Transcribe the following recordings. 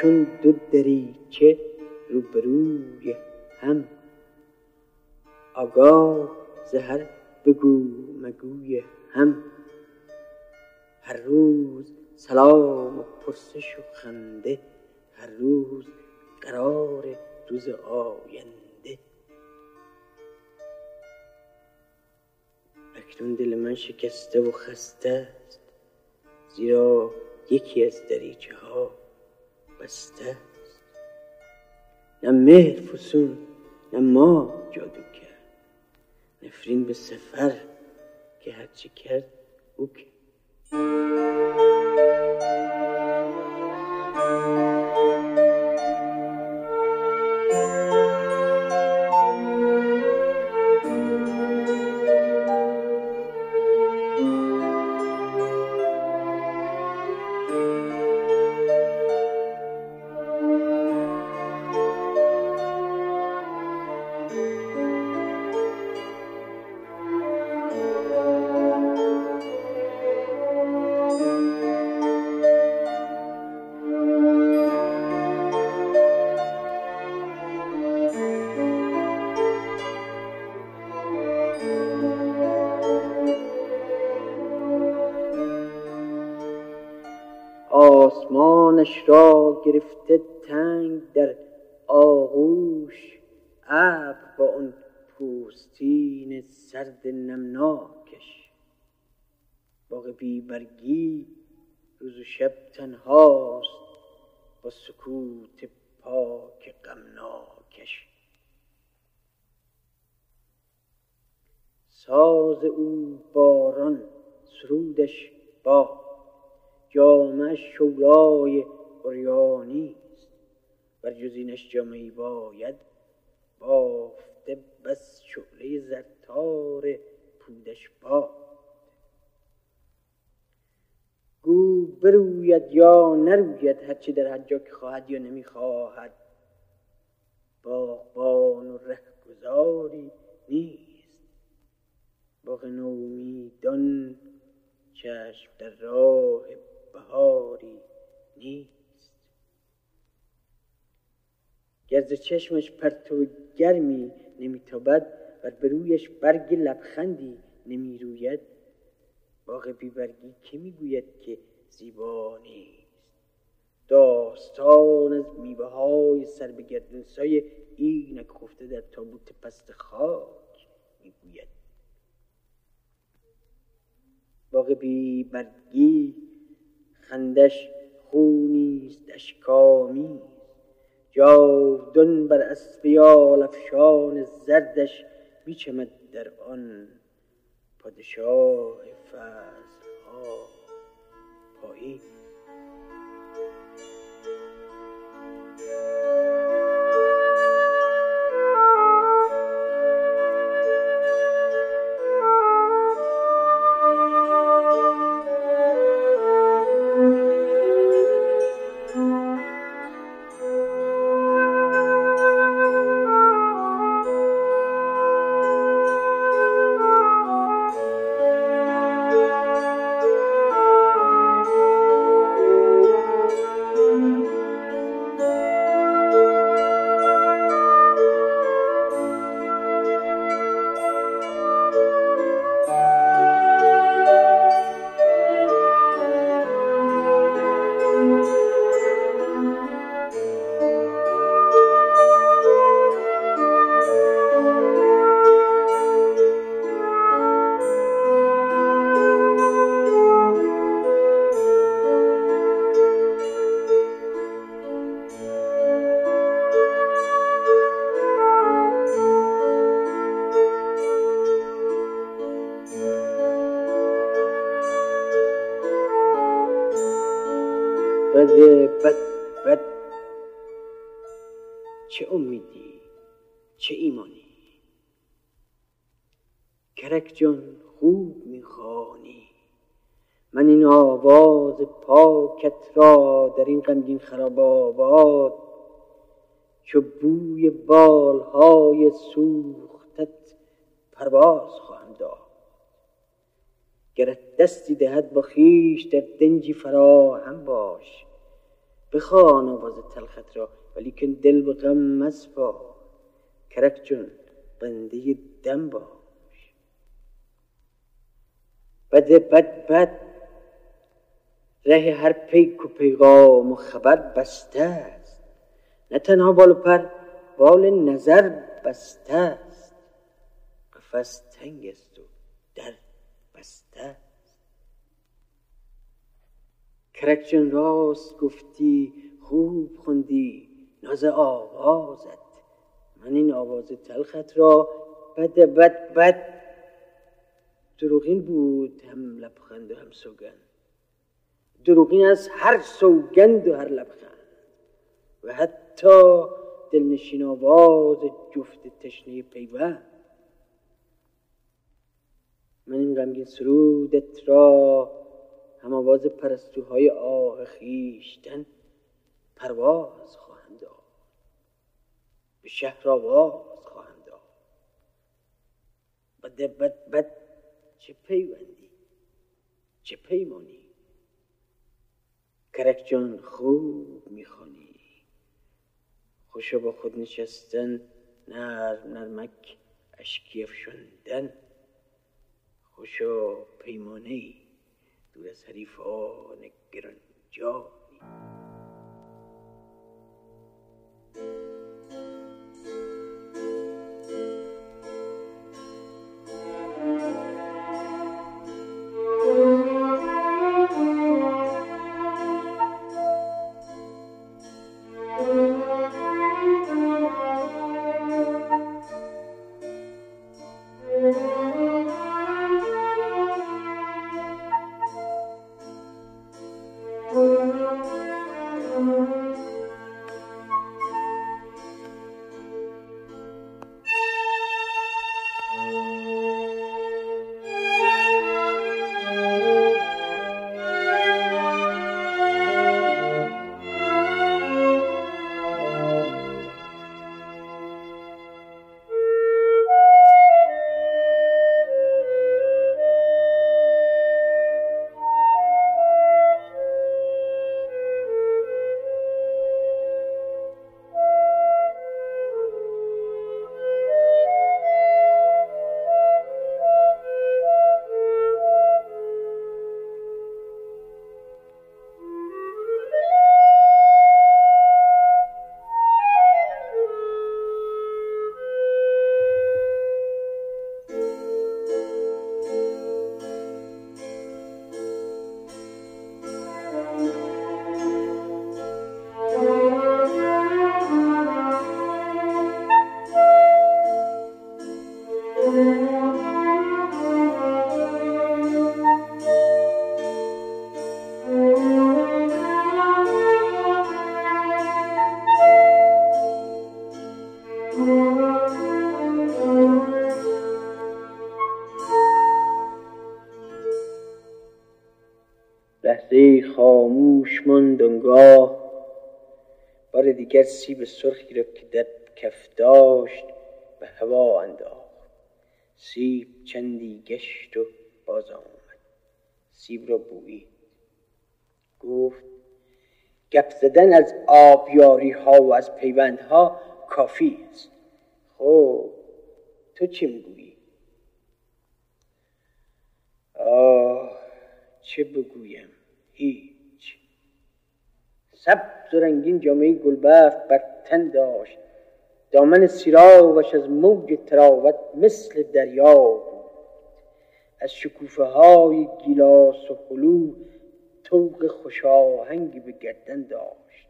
چون دو دریچه روبروی هم. آگاه زهر بگو مگوی هم. هر روز سلام و پرسش و خنده هر روز قرار روز آینده. اکنون دل من شکسته و خسته است زیرا یکی از دریچه ها بسته است نه مهر فسون نه ما جادو کرد. نفرین به سفر که هرچی کرد او کرد. آسمانش را گرفته تنگ در آغوش ابر با آن پوستین سرد نمناکش. باغ بی برگی روز و شب تنهاست با سکوت پاک غمناکش. ساز او باران سرودش باد جامه شولای اوریانی است. بر جز اینش جامه باید بافته بس شعله زرتار پودش باد. گو بروید یا نروید هرچه در هر جا که خواهد یا نمی‌خواهد. باغبان و رهگذاری نیست. باغ نومیدان چشم در راه بهاری نیست. گر ز چشمش پرتو گرمی نمیتابد و بر رویش برگ لبخندی نمی‌روید. باغ بیبرگی که می‌گوید که زیبا داستان از میوه های سر به گردن سای اینک خفته در تابوت پست خاک می‌گوید. باغ بی برگی خندش خونیست اشکامیز جاودان بر اسب یال افشان زردش میچمد در آن پادشاه فضلها پاییز. جان خوب می‌خوانی. من این آواز پاکت را در این غمگین خراب آباد چو بوی بالهای سوختت پرواز خواهم داد. گرت دستی دهد با خویش در دنجی فراهم باش. بخوان آواز تلخت را ولیکن دل به غم مسپار کرک جون بنده دم باش. بد بد بد. ره هر پیک و پیغام و خبر بسته است. نه تنها بال پر بال نظر بسته است. قفس تنگ است و در بسته است. کرک جان راست گفتی خوب خوندی. ناز آوازت. من این آواز تلخت را بد بد بد دروغین بود هم لبخند و هم سوگند. دروغین از هر سوگند و هر لبخند. و حتی دلنشین آواز جفت تشنه پیوند. من این غمگین سرودت را هم آواز پرستوهای آه خیشتن پرواز خواهم داد. به شهر آواز خواهم داد. بد بد بد چه پیوندی چه پیمانی کرک جان خوب می‌خوانی. خوشا با خود نشستن نرم نرمک اشکی افشاندن. خوشا پیمانه دور از حریفان گرانجانی. سیب سرخی را که در کف داشت به هوا انداخت. سیب چندی گشت و باز آمد. سیب را بویید. گفت گپ زدن از آبیاری ها و از پیوندها کافی است. خب تو چی می‌گویی؟ آه چه بگویم؟ هیچ. سبز و رنگین جامعه گلبرف بر تن داشت. دامن سیراوش از موج تراوت مثل دریا بود. از شکوفه های گیلاس و خلو طوق خوشاهنگی به گردن داشت.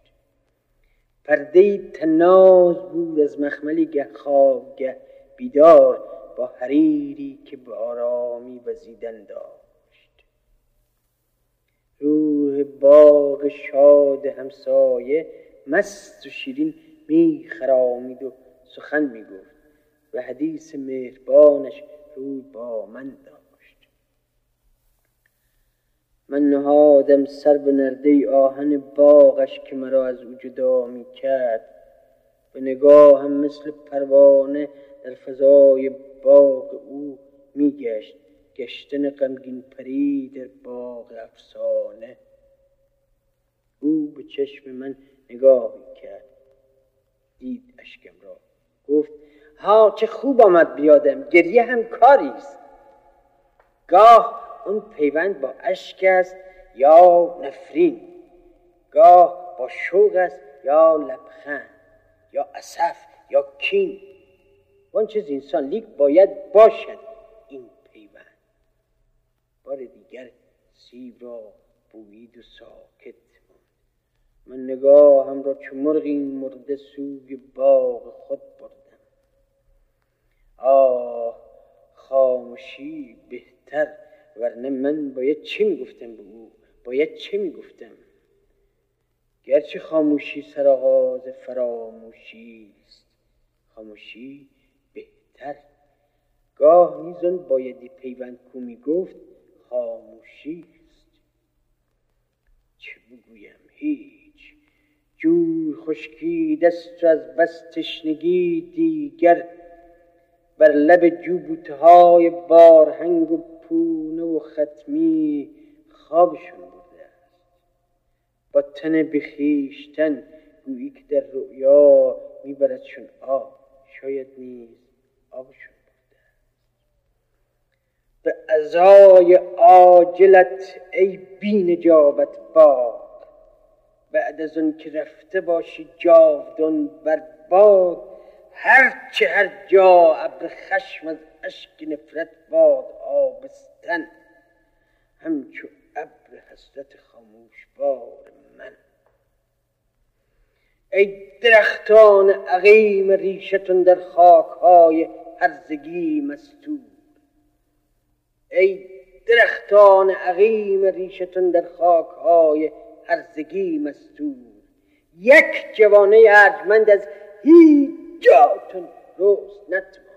پرده تناز بود از مخملی گه خواب گه بیدار با حریری که به آرامی وزیدن داشت. روح باغ شاد همسایه مست و شیرین می خرامید و سخن می گفت و حدیث مهربانش روی با من داشت. من نهادم سر به نرده آهن باغش که مرا از او جدا می کرد به نگاهم مثل پروانه در فضای باغ او می گشت گشتن غمگین پری در باغ افسانه. او به چشم من نگاهی کرد. دید اشکم را. گفت ها چه خوب آمد بیادم. گریه هم کاری است. گاه اون پیوند با اشک است یا نفرین؟ گاه با شوق است یا لبخند؟ یا اسف یا کین؟ وان چیز انسان لیک باید باشد. بار دیگر سیب را بویید و ساکت من نگاهم را چو مرغی مرده سوی باغ خود بردم. آه خاموشی بهتر ورنه من باید چه می‌گفتم به او؟ باید چه می‌گفتم؟ گرچه خاموشی سرآغاز فراموشی است. خاموشی بهتر. گاه نیزن بایدی پیوند کو می‌گفت خاموشی است. چه بگویم؟ هیچ. جوی خشکی دست از بس تشنگی دیگر. بر لب جو های بارهنگ و پونه و ختمی خوابشون برده است. با تن بخیشتن گویی که در رؤیا میبردشون آب. شاید نیز آبشون به ازای عاجلت ای بی نجابت باد بعد از اون که رفته باشی جاودان بر باد هر چه هر جا ابر خشم از اشک نفرت باد آبستن همچو ابر حسرت خاموش بار من. ای درختان عقیم ریشتون در خاکهای هرزگی مستور ای درختان عقیم ریشتون در خاکهای هرزگی مستور. یک جوانه ارجمند از هیچ جاتون روز نتواند.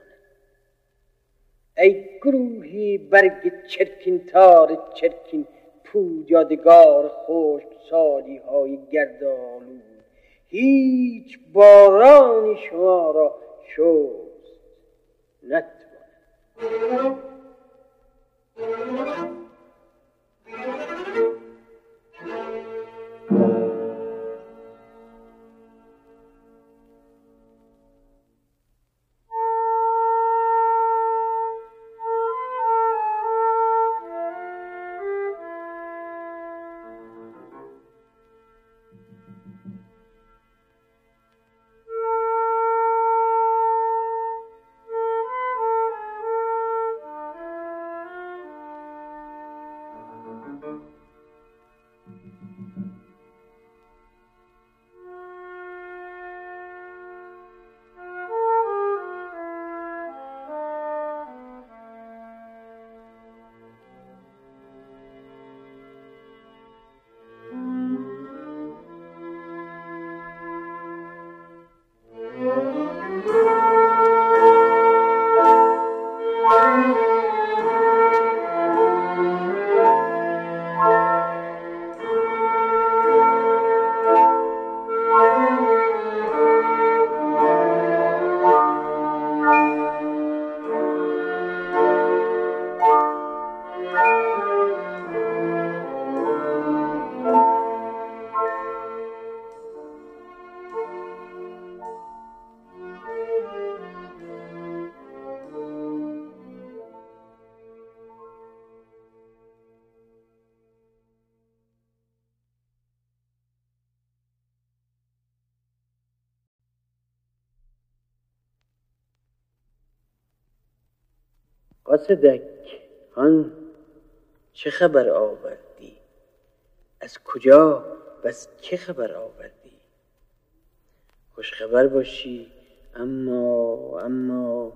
ای گروهی برگ چرکین تار چرکین پود یادگار خشک سالی های گردالو هیچ بارانی شما را شست نتواند. قاصدک هان چه خبر آوردی؟ از کجا؟ و از چه خبر آوردی؟ خوش خبر باشی اما اما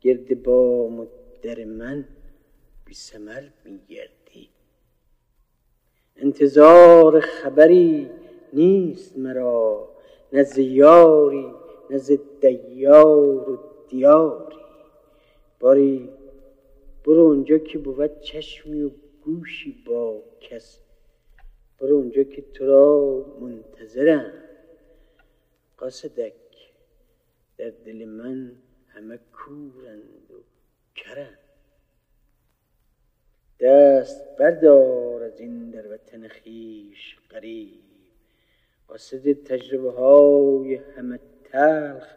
گرد با مدر من بی سمر میگردی انتظار خبری نیست مرا نزد یاری نزد دیار و دیاری. باری برو اونجا که بود چشمی و گوشی با کس. برو اونجا که تو را منتظرم. قاصدک در دل من همه کورند و کرند. دست بردار از این در وطن خیش قریب قاصد تجربه های همه تلخ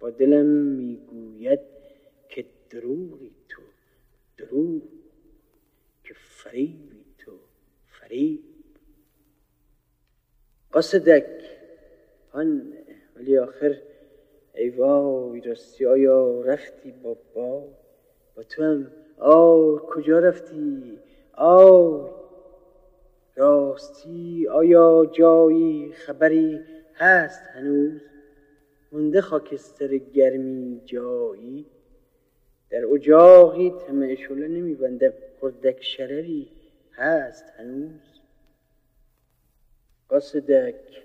با دلم می‌گوید که دروغی دروغ که فریبی تو فریب. قاصدک آن ولی آخر ای وای راستی آیا رفتی بابا با تو هم آه کجا رفتی؟ آی راستی آیا جایی خبری هست هنوز؟ مونده خاکستر گرمی جایی؟ در اجاقی تمه شله نمیبنده. خردک شرری هست هنوز. قصدک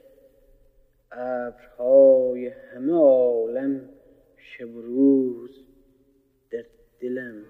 ابرهای همه عالم شب روز در دلم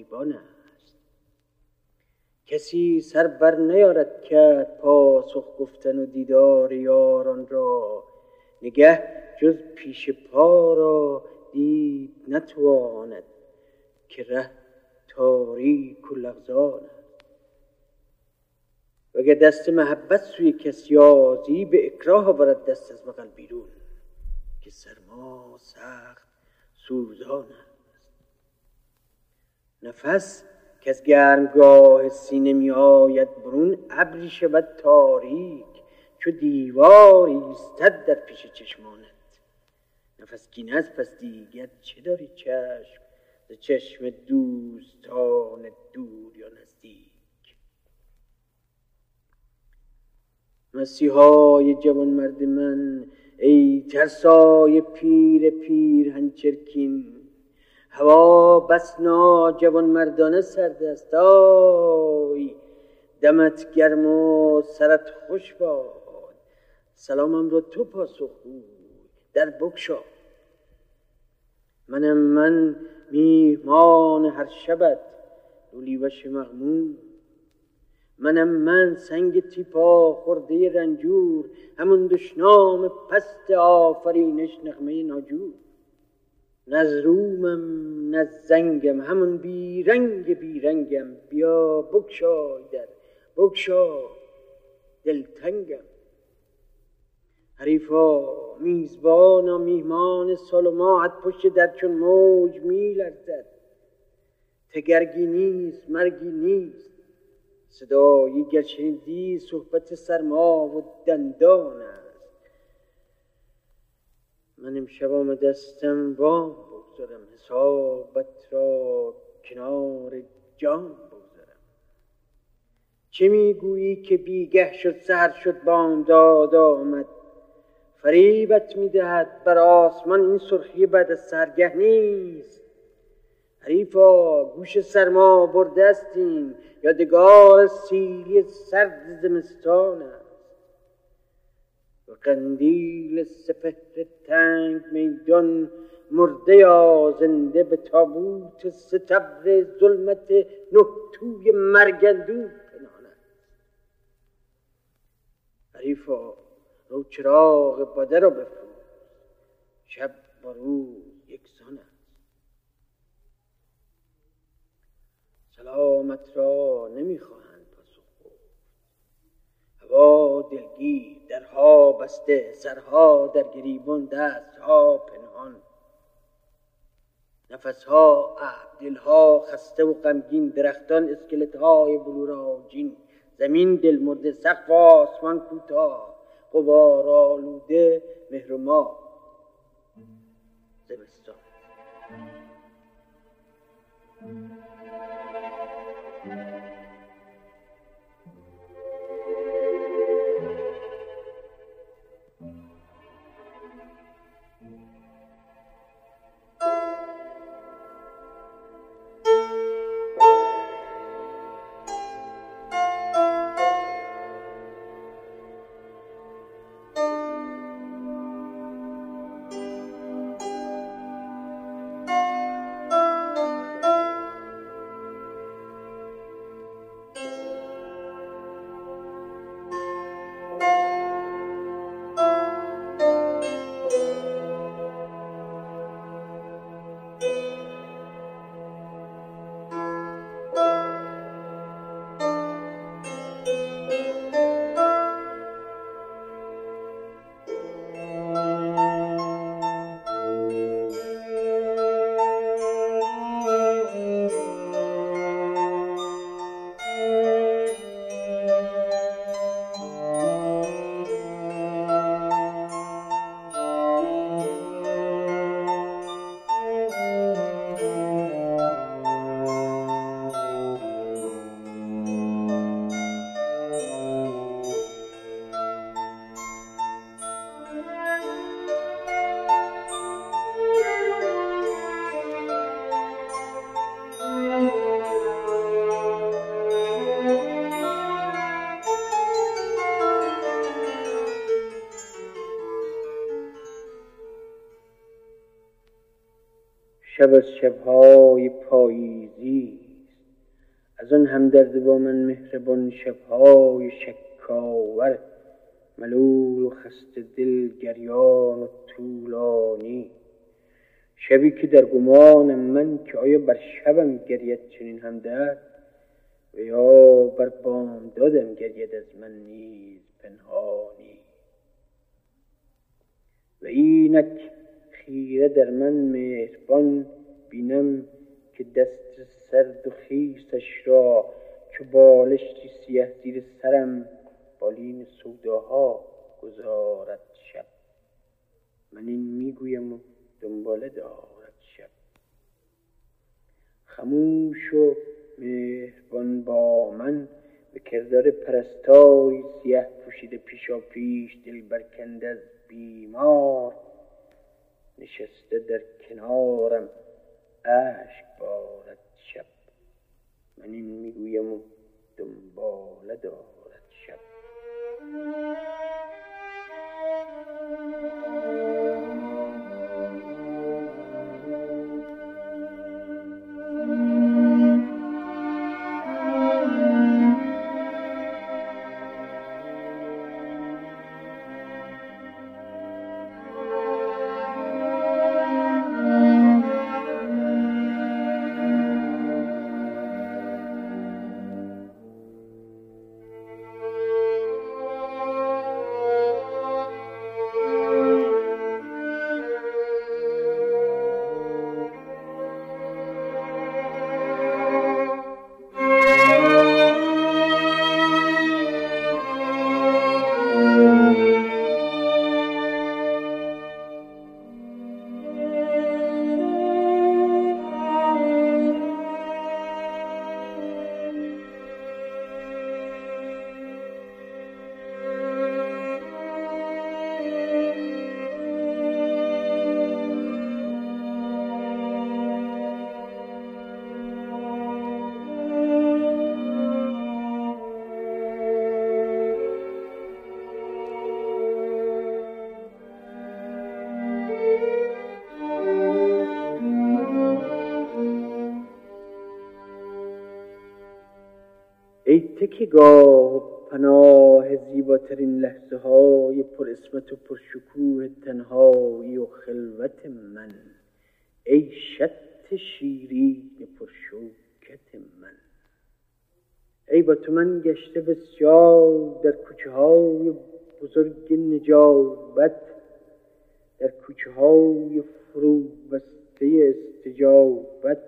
میگریم کسی سر بر نیارد کرد پاسخ گفتن و دیدار یاران را. نگه جز پیش پا را دید نتواند که ره تاریک و لغزان وگر دست محبت سوی کسیازی به اکراه برد دست از بغل بیرون که سرما سخت سوزان است. نفس که از گرمگاه سینه می آید برون ابری شود تاریک چو دیواری ایستد در پیش چشمانت. نفس کین از پس دیگر چه داری چشم؟ ز چشم دوستان دور یا نزدیک؟ مسیحای جوان مرد من ای ترسای پیر پیر هنچرکین هوا بس جوان مردانه سرد است آی دمت گرم و سرت خوش باد. سلامم رو تو پاسخ در بکشا منم من میهمان هر شبت. وش مغمون منم من سنگ تیپا خورده رنجور. همون دشنام پست آفرینش نغمه ناجور. نه رومم نه زنگم همون بیرنگ بیرنگم. بیا بکشای در بکشا دلتنگم. حریفا میزبان و میهمان سال و ماهت پشت در چون موج میلرزد. تگرگی نیست مرگی نیست. صدایی گر شنیدی صحبت سرما و دندان من امشب دستم وام بگذارم. حسابت را کنار جان بگذارم. چه می‌گویی که بیگه شد سهر شد بامداد آمد؟ فریبت می‌دهد بر آسمان. این سرخی بعد از سرگه نیست. حریفا گوش سرما برده استیم یادگار سیلی سرد زمستان و قندیل سپهر تنگ میدان مرده یا زنده به تابوت ستبر ظلمت نه توی مرگندو است حریفا رو چراغ باده را بفروز شب با روز یکسان است. سلامت را گفت هوا دلگیر درها بسته سرها در گریبون دستها پنهان. نفسها دلها خسته و غمگین درختان اسکلت های بلوراجین. زمین دل مرده سقف آسمان کوتاه. غبار آلوده مهر ما زمستان. شب از شبهای پاییزی از آن همدرد با من مهربان شبهای شکاور ملول و خسته دل گریان و طولانی. شبی که در گمان من که آیا بر شبم گرید چنین همدرد؟ و یا بر دادم گرید از من نیز پنهانی. و اینک خیره در من مهربان بینم که دست سرد و خیسش را که بالشتی سیه زیر سرم بالین سوداها گذارد شب. من این می‌گویم و دنباله دارد شب. خموش و مهربان با من به کردار پرستاری سیه پوشیده پیشا پیش دل برکنده از بیمار. نشسته در کنارم اشک بارد شب. من این می‌گویم و دنباله دارد شب. ای تکیگاه پناه زیباترین لحظه های پر اسمت و پر شکوه تنهایی و خلوت من. ای شط شیرین پر شوکت من. ای با تو من گشته بسیار در کوچه های بزرگ نجابت در کوچه های فرو بسته استجابت.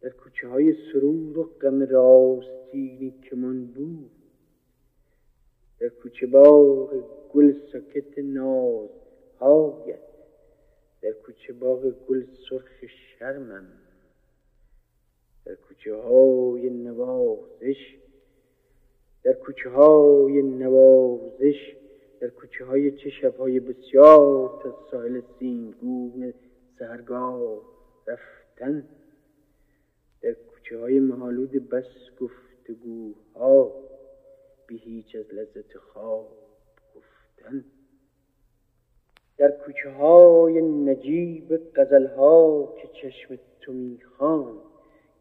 در کوچه های سرور و غم راستینی که من بود. در کوچه باغ گل ساکت ناز هایت در کوچه باغ گل سرخ شرمم. در کوچه های نوازش. در کوچه های نوازش. در کوچه های چه شبهای بسیار تا ساحل سینگون سهرگاه رفتن. کوچه های محالود بس گفتگوها بی هیچ از لذت خواب گفتن. در کوچه های نجیب غزل ها که چشم تو می‌خوان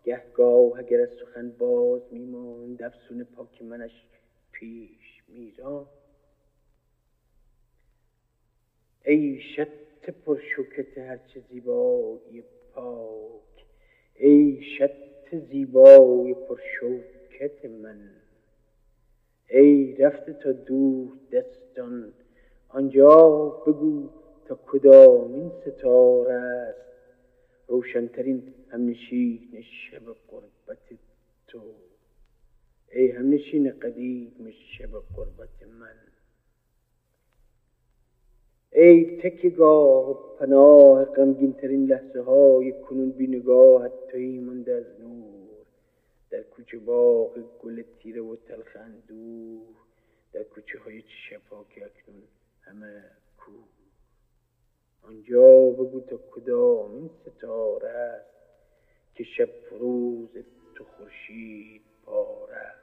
گهگاه اگر از سخن باز میماند افسون پاک منش پیش میران. ای شط پرشکت هرچه زیبایی پاک ای شط زیبای پرشوکت من. ای رفته تا دور دستان آنجا بگو تا کدامین ستاره است. روشنترین همنشین شب قربت تو. ای همنشین قدیم شب قربت من. ای تکگاه و پناه غمگین ترین لحظه های کنون بی نگاهت توی مونده از نور. در کوچه باغ گل تیره و تلخ اندوه. در کوچه های شفا اکنون همه کو آنجا بگو تا کدام این ستاره است که شب فروز تو خورشید پاره